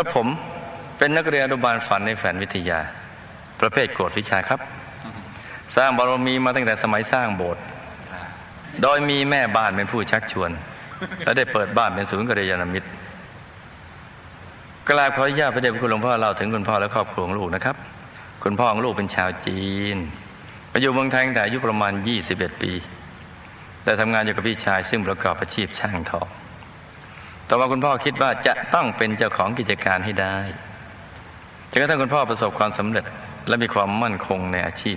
กับผมเป็นนักเรียนอนุบาลฝันในแฝนวิทยา ประเภทโกรธวิชาครับ สร้างบารมีมาตั้งแต่สมัยสร้างโบสถ์โดยมีแม่บ้านเป็นผู้ชักชวน และได้เปิดบ้านเป็นศูนย์กัลยาณมิตรกราบขออนุญาตพระเดชพระคุณหลวงพ่อเล่าถึงคุณพ่อและครอบครัวของลูกนะครับ คุณพ่อของลูกเป็นชาวจีนมาอยู่เมืองไทยตั้งแต่อายุประมาณ 21 ปี แต่ทำงานอยู่กับพี่ชายซึ่งประกอบอาชีพช่างทอง ต่อมาคุณพ่อคิดว่าจะต้องเป็นเจ้าของกิจการให้ได้จนกระทั่งคุณพ่อประสบความสำเร็จและมีความมั่นคงในอาชีพ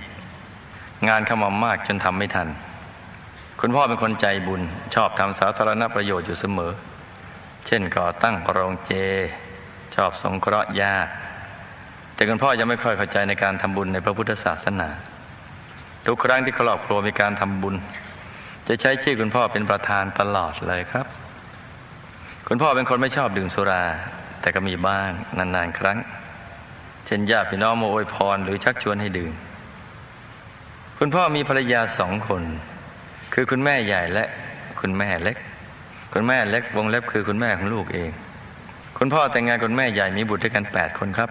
งานเข้ามามากจนทำไม่ทัน คุณพ่อเป็นคนใจบุญ ชอบทำสาธารณประโยชน์อยู่เสมอ เช่นก่อตั้งโรงเจ ชอบสงเคราะห์ญาติแต่คุณพ่อยังไม่ค่อยเข้าใจในการทำบุญในพระพุทธศาสนา ทุกครั้งที่ครอบครัวมีการทำบุญ จะใช้ชื่อคุณพ่อเป็นประธานตลอดเลยครับ คุณพ่อเป็นคนไม่ชอบดื่มสุรา แต่ก็มีบ้างนานๆครั้ง เช่นญาติพี่น้องมาอวยพรหรือชักชวนให้ดื่ม คุณพ่อมีภรรยาสองคน คือคุณแม่ใหญ่และคุณแม่เล็ก คุณแม่เล็กวงเล็บคือคุณแม่ของลูกเอง คุณพ่อแต่งงานคุณแม่ใหญ่มีบุตรด้วยกันแปดคนครับ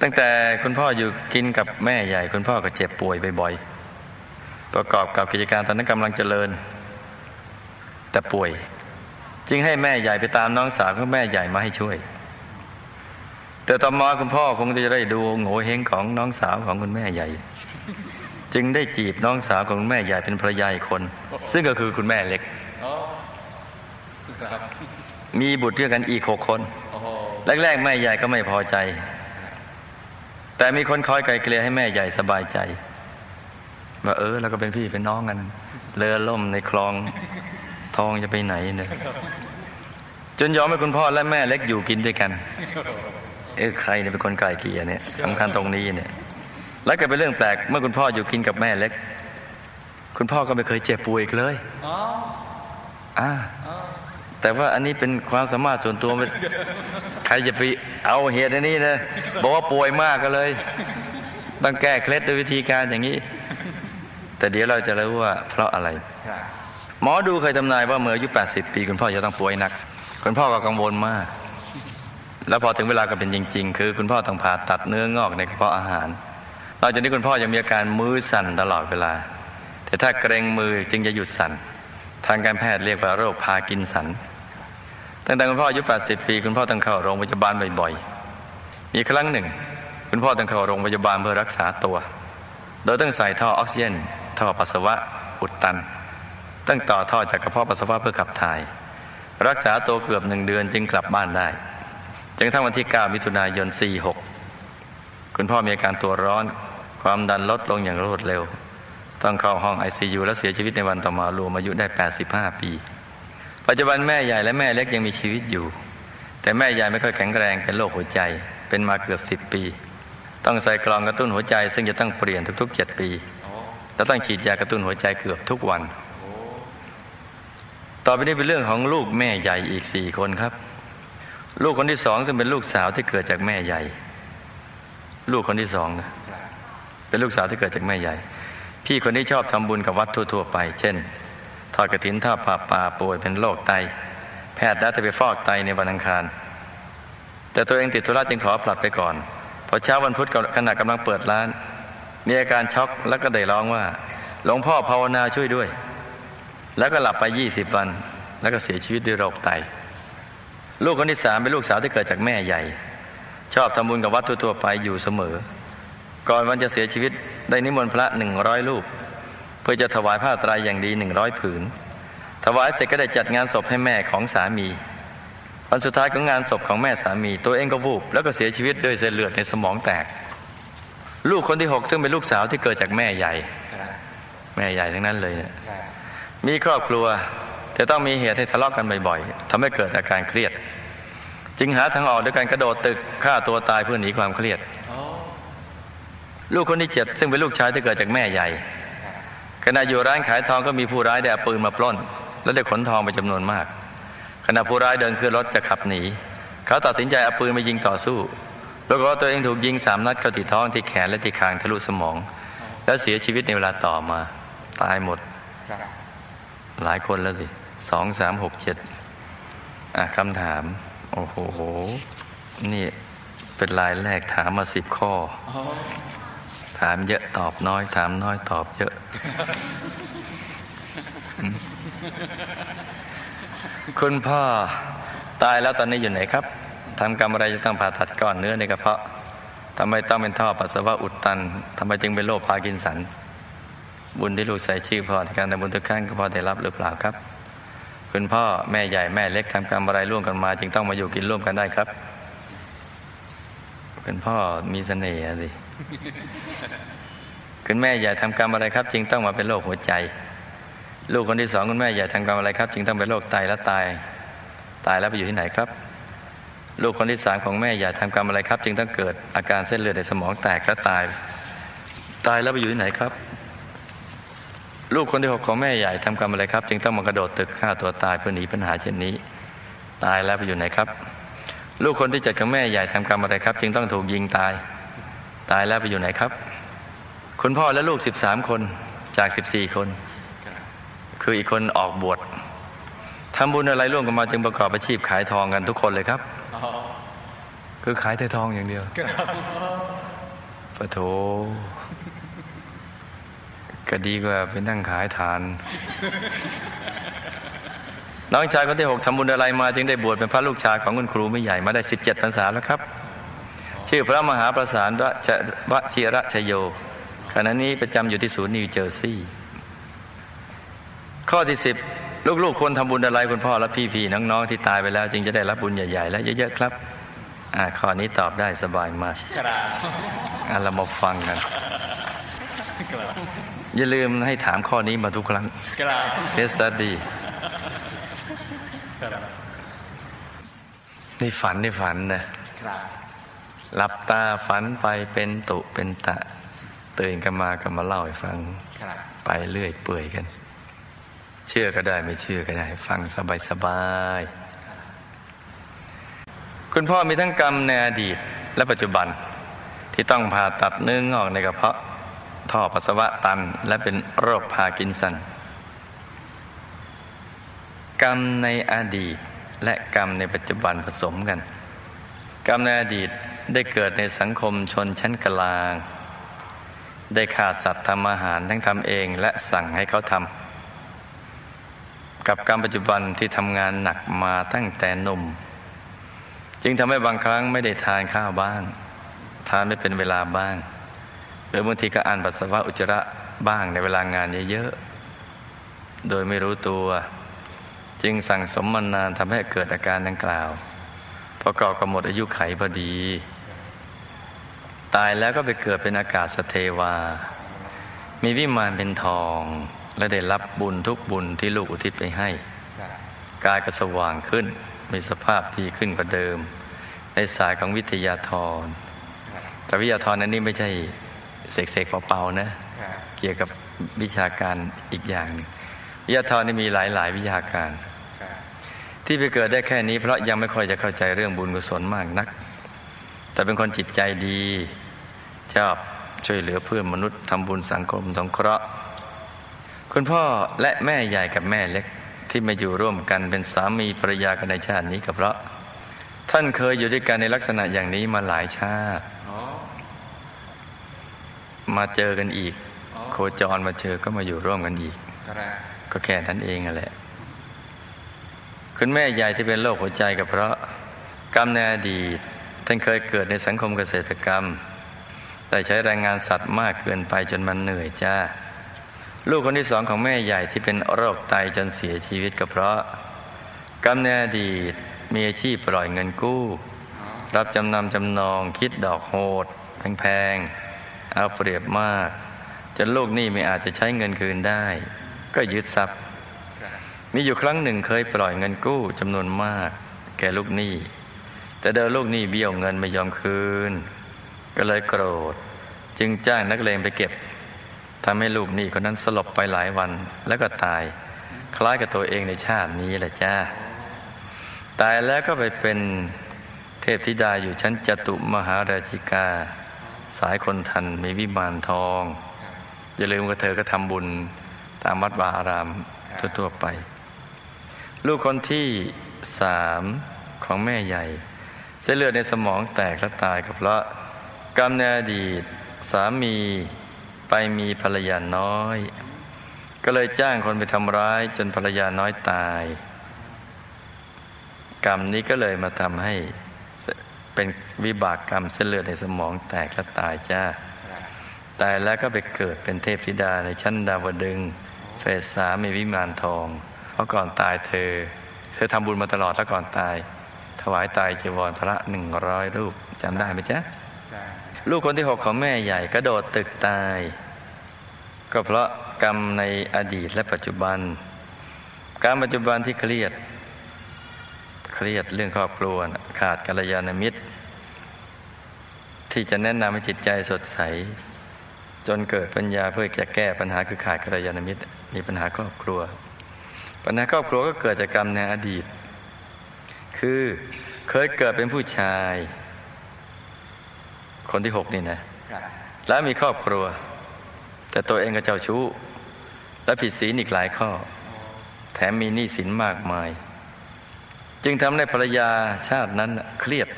ตั้งแต่คุณพ่ออยู่กินกับแม่ใหญ่ คุณพ่อก็เจ็บป่วยบ่อยๆประกอบกับกิจการตอนนั้นกำลังเจริญ แต่ป่วย จึงให้แม่ใหญ่ไปตามน้องสาวของแม่ใหญ่มาให้ช่วย แต่ต่อมาคุณพ่อคงจะได้ดูโง่เฮงของน้องสาวของคุณแม่ใหญ่ จึงได้จีบน้องสาวของคุณแม่ใหญ่เป็นภรรยาอีกคน ซึ่งก็คือคุณแม่เล็กมีบุตรด้วยกันอีกหกคนแรกๆแม่ใหญ่ก็ไม่พอใจ แต่มีคนคอยไกลเกลี่ยให้แม่ใหญ่สบายใจว่าเออเราก็เป็นพี่เป็นน้องกันเรือล่มในคลอง องจะไปไหนเนี่ยจนยอมให้คุณพ่อและแม่เล็กอยู่กินด้วยกัน เออใครเนี่ยเป็นคนไกลเกลี่ยเนี่ยสำคัญตรงนี้เนี่ย แล้วก็เป็นเรื่องแปลกเมื่อคุณพ่ออยู่กินกับแม่เล็ก คุณพ่อก็ไม่เคยเจ็บป่วยอีกเลยอ่าแต่ว่าอันนี้เป็นความสามารถส่วนตัวไม่ใครจะไปเอาเหตุอันนี้นะบอกว่าป่วยมากก็เลยต้องแก้เคล็ดด้วยวิธีการอย่างนี้ แต่เดี๋ยวเราจะรู้ว่าเพราะอะไร หมอดูเคยทำนายว่าเมื่ออายุ80 ปี คุณพ่อจะต้องป่วยหนัก คุณพ่อก็กังวลมาก แล้วพอถึงเวลาก็เป็นจริง ๆ คือคุณพ่อต้องผ่าตัดเนื้องอกในกระเพาะอาหารนอกจากนี้คุณพ่อยังมีอาการมือสั่นตลอดเวลา แต่ถ้าเกรงมือจึงจะหยุดสั่น ทางการแพทย์เรียกว่าโรคพากินสัน ตั้งแต่คุณพ่ออายุ 80 ปี คุณพ่อต้องเข้าโรงพยาบาลบ่อยๆ มีครั้งหนึ่ง คุณพ่อต้องเข้าโรงพยาบาลเพื่อรักษาตัว โดยต้องใส่ท่อออกซิเจนท่อปัสสาวะอุดตัน ต้องต่อท่อจากกระเพาะปัสสาวะเพื่อขับถ่าย รักษาตัวเกือบหนึ่งเดือนจึงกลับบ้านได้จนกระทั่งวันที่ 9 มิถุนายน 46 คุณพ่อมีอาการตัวร้อน ความดันลดลงอย่างรวดเร็ว ต้องเข้าห้อง ICU และเสียชีวิตในวันต่อมารวมอายุได้ 85 ปี ปัจจุบันแม่ใหญ่และแม่เล็กยังมีชีวิตอยู่ แต่แม่ใหญ่ไม่ค่อยแข็งแรงเป็นโรคหัวใจ เป็นมาเกือบ 10 ปี ต้องใส่กลองกระตุ้นหัวใจ ซึ่งจะต้องเปลี่ยนทุกๆ 7 ปี และต้องฉีดยากระตุ้นหัวใจเกือบทุกวัน ต่อไปนี้เป็นเรื่องของลูกแม่ใหญ่อีกสี่คนครับ ลูกคนที่สองซึ่งเป็นลูกสาวที่เกิดจากแม่ใหญ่ ลูกคนที่สองนะเป็นลูกสาวที่เกิดจากแม่ใหญ่ พี่คนนี้ชอบทำบุญกับวัดทั่ว ๆ ไป เช่น ทอดกระถินทอดป่าป่าป่วยเป็นโรคไต แพทย์ได้จะไปฟอกไตในวันอังคาร แต่ตัวเองติดธุระจึงขอผลัดไปก่อนพอเช้าวันพุธขณะกำลังเปิดร้าน มีอาการช็อกแล้วก็ได้ร้องว่า หลวงพ่อภาวนาช่วยด้วย แล้วก็หลับไปยี่สิบวัน แล้วก็เสียชีวิตด้วยโรคไต ลูกคนที่สามเป็นลูกสาวที่เกิดจากแม่ใหญ่ ชอบทำบุญกับวัดทั่วๆไปอยู่เสมอ ก่อนวันจะเสียชีวิตได้นิมนต์พระหนึ่งร้อยรูป เพื่อจะถวายผ้าไตรอย่างดีหนึ่งร้อยผืน ถวายเสร็จก็ได้จัดงานศพให้แม่ของสามี วันสุดท้ายของงานศพของแม่สามี ตัวเองก็วูบแล้วก็เสียชีวิตด้วยเส้นเลือดในสมองแตก ลูกคนที่หกซึ่งเป็นลูกสาวที่เกิดจากแม่ใหญ่ แม่ใหญ่ทั้งนั้นเลยเนี่ย มีครอบครัวแต่ต้องมีเหตุให้ทะเลาะกันบ่อยๆทำให้เกิดอาการเครียด จึงหาทางออกด้วยการกระโดดตึกฆ่าตัวตายเพื่อหนีความเครียด ลูกคนที่เจ็ดซึ่งเป็นลูกชายที่เกิดจากแม่ใหญ่ขณะอยู่ร้านขายทองก็มีผู้ร้ายได้เอาปืนมาปล้น และได้ขนทองไปจำนวนมาก ขณะผู้ร้ายเดินขึ้นรถจะขับหนี เขาตัดสินใจเอาปืนมายิงต่อสู้แล้วก็ตัวเองถูกยิงสามนัดเข้าที่ท้องที่แขนและที่คางทะลุสมอง แล้วเสียชีวิตในเวลาต่อมา ตายหมด หลายคนแล้วสิสองสามหกเจ็ดคำถาม โอ้โห นี่เป็นลายแรกถามมาสิบข้อ ถามเยอะตอบน้อย ถามน้อยตอบเยอะ คุณพ่อตายแล้วตอนนี้อยู่ไหนครับทำกรรมอะไรจะต้องผ่าตัดก้อนเนื้อในกระเพาะทำไมต้องเป็นท่อปัสสาวะอุดตันทำไมจึงเป็นโรคพาร์กินสัน บุญที่ลูกใส่ชื่อพ่อในการทำบุญทุกครั้งก็พ่อได้รับหรือเปล่าครับ คุณพ่อแม่ใหญ่แม่เล็กทำกรรมอะไรร่วมกันมา จึงต้องมาอยู่กินร่วมกันได้ครับ คุณพ่อมีเสน่ห์สิคุณแม่ใหญ่ทำกรรมอะไรครับ จึงต้องมาเป็นโรคหัวใจ ลูกคนที่สองคุณแม่ใหญ่ทำกรรมอะไรครับ จึงต้องเป็นโรคไตและตาย ตายแล้วไปอยู่ที่ไหนครับ ลูกคนที่สามของแม่ใหญ่ทำกรรมอะไรครับ จึงต้องเกิดอาการเส้นเลือดในสมองแตกและตาย ตายแล้วไปอยู่ที่ไหนครับ ลูกคนที่หกของแม่ใหญ่ทำกรรมอะไรครับ จึงต้องมากระโดดตึกฆ่าตัวตายเพื่อหนีปัญหาเช่นนี้ ตายแล้วไปอยู่ไหนครับ ลูกคนที่เจ็ดของแม่ใหญ่ทำกรรมอะไรครับ จึงต้องถูกยิงตาย ตายแล้วไปอยู่ไหนครับ คุณพ่อและลูกสิบสามคนจากสิบสี่คน คืออีกคนออกบวชทำบุญอะไรร่วมกันมาจึงประกอบอาชีพขายทองกันทุกคนเลยครับคือขายแต่ทองอย่างเดียวปะโถ ก็ดีกว่าไปนั่งขายทาน น้องชายคนที่หกทำบุญอะไรมาจึงได้บวชเป็นพระลูกชายของคุณครูไม่ใหญ่มาได้สิบเจ็ดพรรษาแล้วครับ ชื่อพระมหาประสานวชวชิระชโยขณะนี้ประจำอยู่ที่ศูนย์นิวเจอร์ซีย์ข้อที่สิบลูกๆควรทำบุญอะไรคุณพ่อและพี่ๆน้องๆที่ตายไปแล้ว จึงจะได้รับบุญใหญ่ๆและเยอะๆครับอ่าข้อนี้ตอบได้สบายมากครับอะเรามาฟังกัน อย่าลืมให้ถามข้อนี้มาทุกครั้งครับเทสตัดดีนี่ฝันนี่ฝันนะครับหลับตาฝันไปเป็นตุเป็นตะ ตื่นกันมาก็มาเล่าให้ฟังครับไปเรื่อยเปื่อยกัน เชื่อก็ได้ไม่เชื่อก็ได้ ฟังสบายสบายๆคุณพ่อมีทั้งกรรมในอดีตและปัจจุบัน ที่ต้องผ่าตัดเนื้องอกในกระเพาะ ท่อปัสสาวะตัน และเป็นโรคพากินสัน กรรมในอดีตและกรรมในปัจจุบันผสมกัน กรรมในอดีตได้เกิดในสังคมชนชั้นกลาง ได้ขาดสัตว์ทำอาหารทั้งทำเองและสั่งให้เขาทำกับกรรมปัจจุบันที่ทำงานหนักมาตั้งแต่หนุ่ม จึงทำให้บางครั้งไม่ได้ทานข้าวบ้าง ทานไม่เป็นเวลาบ้าง หรือบางทีก็อ่านปัสสาวะอุจจาระบ้างในเวลางานเยอะๆ โดยไม่รู้ตัว จึงสั่งสมมานานทำให้เกิดอาการดังกล่าวประกอบกับหมดอายุไขพอดี ตายแล้วก็ไปเกิดเป็นอากาศสเทวา มีวิมานเป็นทอง และได้รับบุญทุกบุญที่ลูกอุทิศไปให้ กายก็สว่างขึ้น มีสภาพดีขึ้นกว่าเดิม ในสายของวิทยาธรแต่วิทยาธรนั้นนี่ไม่ใช่ เสกๆเป่าๆนะครับเกี่ยวกับวิชาการอีกอย่างหนึ่งวิทยาธรนี่มีหลายๆ วิชาการครับที่ไปเกิดได้แค่นี้ เพราะยังไม่ค่อยจะเข้าใจเรื่องบุญกุศลมากนัก แต่เป็นคนจิตใจดีชอบช่วยเหลือเพื่อนมนุษย์ทำบุญสังคมสงเคราะห์ คุณพ่อและแม่ใหญ่กับแม่เล็กที่มาอยู่ร่วมกันเป็นสามีภรรยากันในชาตินี้ก็เพราะ ท่านเคยอยู่ด้วยกันในลักษณะอย่างนี้มาหลายชาติอ๋อ มาเจอกันอีก โคจรมาเจอก็มาอยู่ร่วมกันอีก ก็แค่นั้นเองแหละคุณแม่ใหญ่ที่เป็นโรคหัวใจก็เพราะกรรมในอดีตท่านเคยเกิดในสังคมเกษตรกรรม แต่ใช้แรงงานสัตว์มากเกินไปจนมันเหนื่อยจ้า ลูกคนที่สองของแม่ใหญ่ที่เป็นโรคไตจนเสียชีวิตก็เพราะ กรรมในอดีตมีอาชีพปล่อยเงินกู้ รับจำนำจำนองคิดดอกโหด แพง เอาเปรียบมาก จนลูกหนี้ไม่อาจจะใช้เงินคืนได้ ก็ยึดทรัพย์ มีอยู่ครั้งหนึ่งเคยปล่อยเงินกู้จำนวนมาก แก่ลูกหนี้ แต่เดินลูกหนี้เบี้ยวเงินไม่ยอมคืน ก็เลยโกรธ จึงจ้างนักเลงไปเก็บทำให้ลูกหนี้คนนั้นสลบไปหลายวันแล้วก็ตาย คล้ายกับตัวเองในชาตินี้แหละจ้าตายแล้วก็ไปเป็นเทพธิดาอยู่ชั้นจตุมหาราชิกา สายคนทันมีวิมานทอง อย่าลืมว่าเธอก็ทำบุญตามวัดวาอารามทั่วๆไป ลูกคนที่สามขของแม่ใหญ่ เส้นเลือดในสมองแตกและตายกับเพราะกรรมในอดีตสามีไปมีภรรยาน้อย ก็เลยจ้างคนไปทำร้ายจนภรรยาน้อยตาย กรรมนี้ก็เลยมาทำให้ เป็นวิบากกรรมเส้นเลือดในสมองแตกและตายจ้า ตายแล้วก็ไปเกิดเป็นเทพธิดาในชั้นดาวดึงส์เฟสสามีวิมานทอง เพราะก่อนตายเธอ เธอทำบุญมาตลอดแล้วก่อนตาย ถวายตายจีวรพระหนึ่งร้อยรูปจำได้ไหมจ๊ะลูกคนที่หกของแม่ใหญ่กระโดดตึกตาย ก็เพราะกรรมในอดีตและปัจจุบัน การปัจจุบันที่เครียด รียดเรื่องครอบครัวขาดกัลยาณมิตร ที่จะแนะนำให้จิตใจสดใส จนเกิดปัญญาเพื่อจะแก้ปัญหาคือขาดกัลยาณมิตร มีปัญหาครอบครัว ปัญหาครอบครัวก็เกิดจากกรรมในอดีต คือเคยเกิดเป็นผู้ชาย คนที่หกนี่นะ แล้วมีครอบครัว แต่ตัวเองก็เจ้าชู้ และผิดศีลอีกหลายข้อ แถมมีหนี้สินมากมาย จึงทำให้ภรรยาชาตินั้นเครียด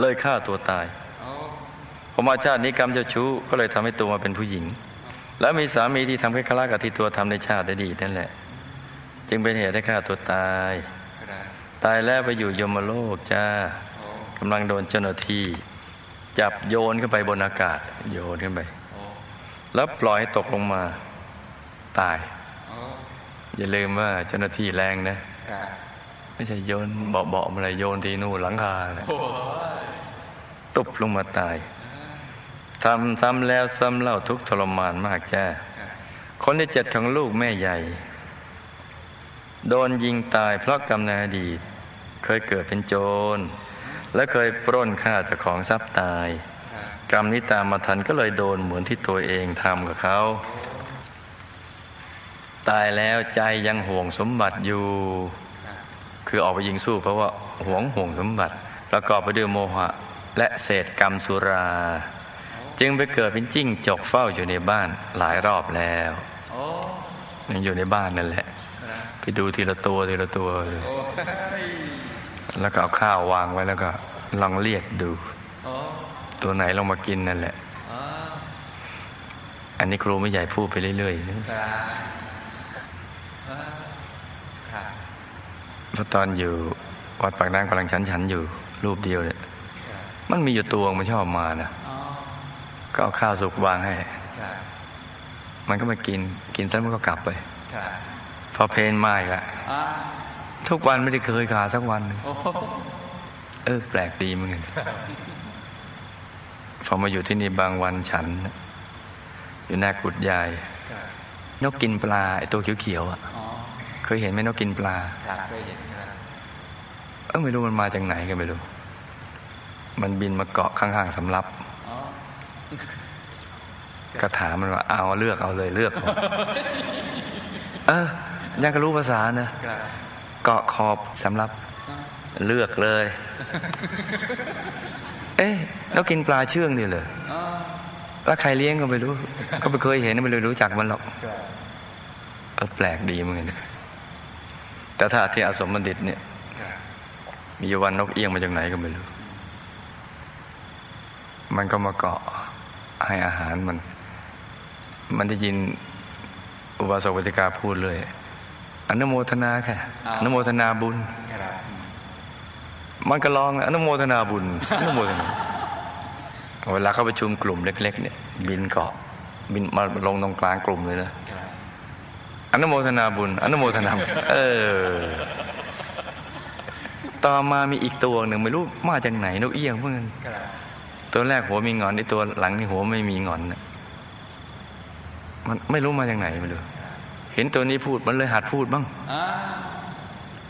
เลยฆ่าตัวตายพอมาชาตินี้กรรมเจ้าชู้ก็เลยทำให้ตัวมาเป็นผู้หญิง แล้วมีสามีที่ทำให้คล้ายกับที่ตัวทำในชาติได้ดีนั่นแหละ จึงเป็นเหตุให้ฆ่าตัวตาย ตายแล้วไปอยู่ยมโลกจ้ากำลังโดนเจ้าหน้าที่ จับโยนขึ้นไปบนอากาศ โยนขึ้นไปแล้วปล่อยให้ตกลงมาตาย อย่าลืมว่าเจ้าหน้าที่แรงนะ ไม่ใช่โยนเบาๆอะไรโยนที่นู่นหลังคาเลยตุบลงมาตายทำซ้ำแล้วซ้ำเล่าทุกข์ทรมานมากจ้าคนที่เจ็ดของลูกแม่ใหญ่ โดนยิงตายเพราะกรรมในอดีต เคยเกิดเป็นโจร และเคยปล้นฆ่าเจ้าของทรัพย์ตาย กรรมนี้ตามมาทันก็เลยโดนเหมือนที่ตัวเองทำกับเขา ตายแล้วใจยังห่วงสมบัติอยู่ คือออกไปยิงสู้เพราะว่าหวงห่วงสมบัติประกอบไปด้วยโมหะ และเศษกรรมสุรา จึงไปเกิดเป็นจิ้งจกเฝ้าอยู่ในบ้านหลายรอบแล้วยังอยู่ในบ้านนั่นแหละไปดูทีละตัวทีละตัวเลยแล้วก็เอาข้าววางไว้แล้วก็ลองเรียกดู ตัวไหนลงมากินนั่นแหละ อันนี้ครูไม่ใหญ่พูดไปเรื่อยๆนะ เพราะตอนอยู่วัดปากน้ำกำลังฉันฉันอยู่ รูปเดียวเนี่ยมันมีอยู่ตัวมันชอบมานะก็เอาข้าวสุกวางให้ มันก็มากินกินแล้วมันก็กลับไปพอเพนมาอีกละทุกวันไม่ได้เคยขาดสักวันหนึ่งเออแปลกดีเหมือนกันพอมาอยู่ที่นี่บางวันฉัน อยู่หน้ากุดยายนกกินปลาไอตัวเขียวๆอะ เคยเห็นไหมนกกินปลาเคยเห็นครับเออไม่รู้มันมาจากไหนก็ไม่รู้ มันบินมาเกาะข้างๆสำรับอ๋อก็ถามมันว่าเอาเลือกเอาเลยเลือก เอาเออยังก็รู้ภาษานะครับเกาะขอบสำรับ เลือกเลย เอ๊ะแล้วกินปลาเชื่องนี่เหรออ๋อแล้วใครเลี้ยงก็ไม่รู้ ก็ไม่เคยเห็นไม่เลยรู้จักมันหรอกครับเออแปลกดีเหมือนกัน แต่ถ้าที่อาสมบัณฑิตเนี่ยครับมีวันนกเอี้ยงมาจากไหนก็ไม่รู้ มันก็มาเกาะให้อาหารมัน มันได้ยินอุบาสกวิจิกาพูดเลยอนุโมทนาค่ะอนุโมทนาบุญครับมันก็ลองอนุโมทนาบุญอนุโมทนาเวลาเข้าประชุมกลุ่มเล็ก ๆ เนี่ย บินเกาะบินมาลงตรงกลางกลุ่มเลยนะครับ อนุโมทนาบุญ อนุโมทนาบุญเออ ต่อมามีอีกตัวหนึ่งไม่รู้มาจากไหนนกเอี้ยงพวกนั้นตัวแรกหัวมีงอนไอตัวหลังนี่หัวไม่มีงอนมันไม่รู้มาจากไหนไม่รู้เห็นตัวนี้พูดมันเลยหัดพูดบ้าง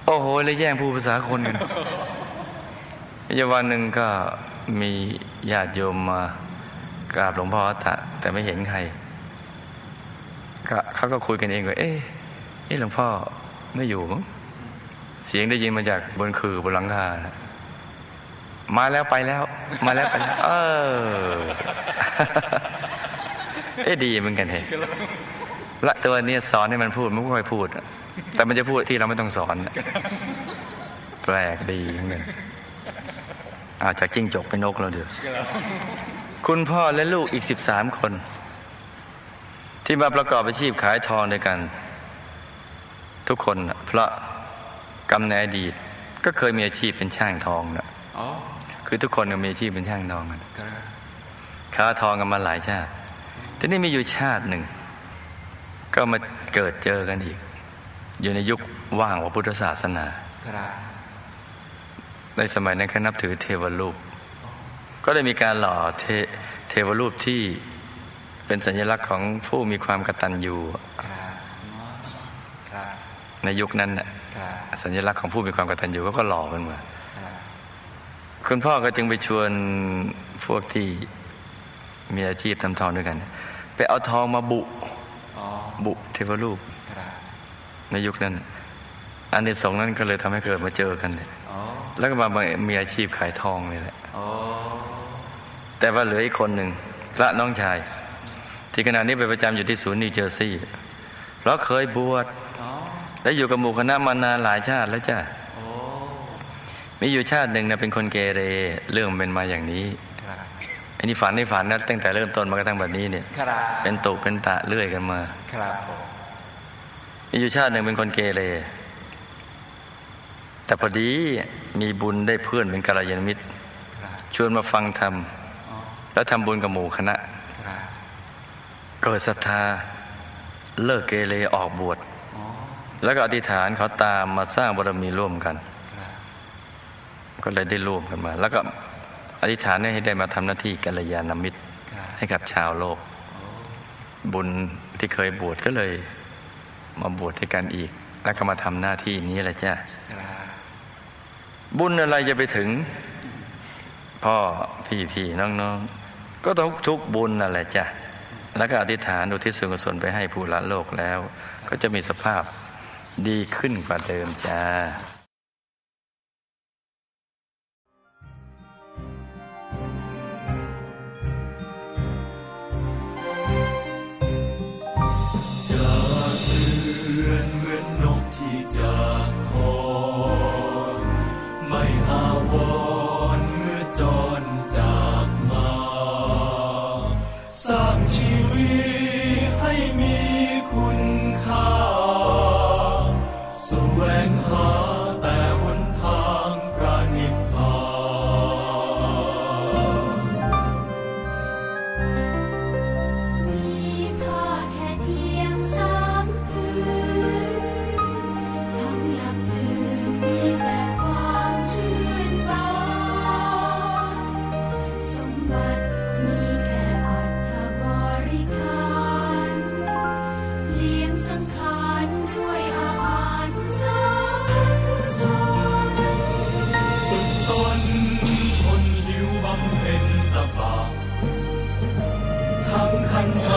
โอ้โหเลยแย่งพูดภาษาคนกันยาวันหนึ่งก็มีญาติโยมมากราบหลวงพ่อตะแต่ไม่เห็นใคร ก็เขาก็คุยกันเองว่าเอ๊ะเอ๊ะหลวงพ่อไม่อยู่มั้งเสียงได้ยินมาจากบนคือบนหลังคามาแล้วไปแล้ว มาแล้วไปแล้ว เออ เอ๊ะดีเหมือนกันเฮ้ละตัวเนี้ยสอนให้มันพูดมันก็ค่อยพูด แต่มันจะพูดที่เราไม่ต้องสอน แปลกดีทั้งนั้นอาจากจิ้งจกเป็นนกแล้วเดี๋ยวคุณพ่อและลูกอีกสิบสามคน ที่มาประกอบอาชีพขายทองด้วยกัน ทุกคนน่ะเพราะกรรมในอดีตก็เคยมีอาชีพเป็นช่างทองนะอ๋อคือทุกคนก็มีอาชีพเป็นช่างทองกันครับค้าทองกันมาหลายชาติทีนี้มีอยู่ชาติหนึ่ง ก็มาเกิดเจอกันอีก อยู่ในยุคว่างของพุทธศาสนาครับในสมัยนั้นเขานับถือเทวรูป ก็ได้มีการหล่อเทเทวรูปที่ เป็นสัญลักษณ์ของผู้มีความกตัญญูครับอ๋อครับในยุคนั้นสัญลักษณ์ของผู้มีความกตัญญูก็ก็หล่อขึ้นมาครับคุณพ่อก็จึงไปชวนพวกที่มีอาชีพทำทองด้วยกัน ไปเอาทองมาบุบุเทวรูปในยุคนั้นอันนสงส์นั้นก็เลยทำให้เกิดมาเจอกันเลยแล้วก็มามีอาชีพขายทองเลยแหละแต่ว่าเหลืออีกคนหนึ่งพระน้องชาย ที่ขณะนี้ไปประจำอยู่ที่ศูนย์นิวเจอร์ซีย์เพราะเคยบวชอ๋อและอยู่กับหมู่คณะมานานหลายชาติแล้วจ้ะโอ้มีอยู่ชาติหนึ่งนะเป็นคนเกเรเรื่องมันเป็นมาอย่างนี้ครับอันนี้ฝันในฝันนะตั้งแต่เริ่มต้นมากระทั่งแบบนี้เนี่ยครับเป็นตุเป็นตะเรื่อยกันมาครับผมมีอยู่ชาติหนึ่งเป็นคนเกเร แต่พอดีมีบุญได้เพื่อนเป็นกัลยาณมิตรครับชวนมาฟังธรรมอ๋อแล้วทำบุญกับหมู่คณะครับ เกิดศรัทธาเลิกเกเรออกบวชอ๋อแล้วก็อธิษฐานเขาตามมาสร้างบารมีร่วมกันครับก็เลยได้ร่วมกันมา แล้วก็อธิษฐานให้ได้มาทำหน้าที่กัลยาณมิตรครับให้กับชาวโลก บุญที่เคยบวชก็เลย มาบวชด้วยกันอีก แล้วก็มาทำหน้าที่นี้แหละจ้ะครับบุญอะไรจะไปถึง พ่อพี่พี่น้องน้องๆก็ทุกทุกบุญนั่นแหละจ้ะ แล้วก็อธิษฐานอุทิศส่วนกุศลไปให้ผู้ละโลกแล้ว ก็จะมีสภาพดีขึ้นกว่าเดิมจ้า ทั้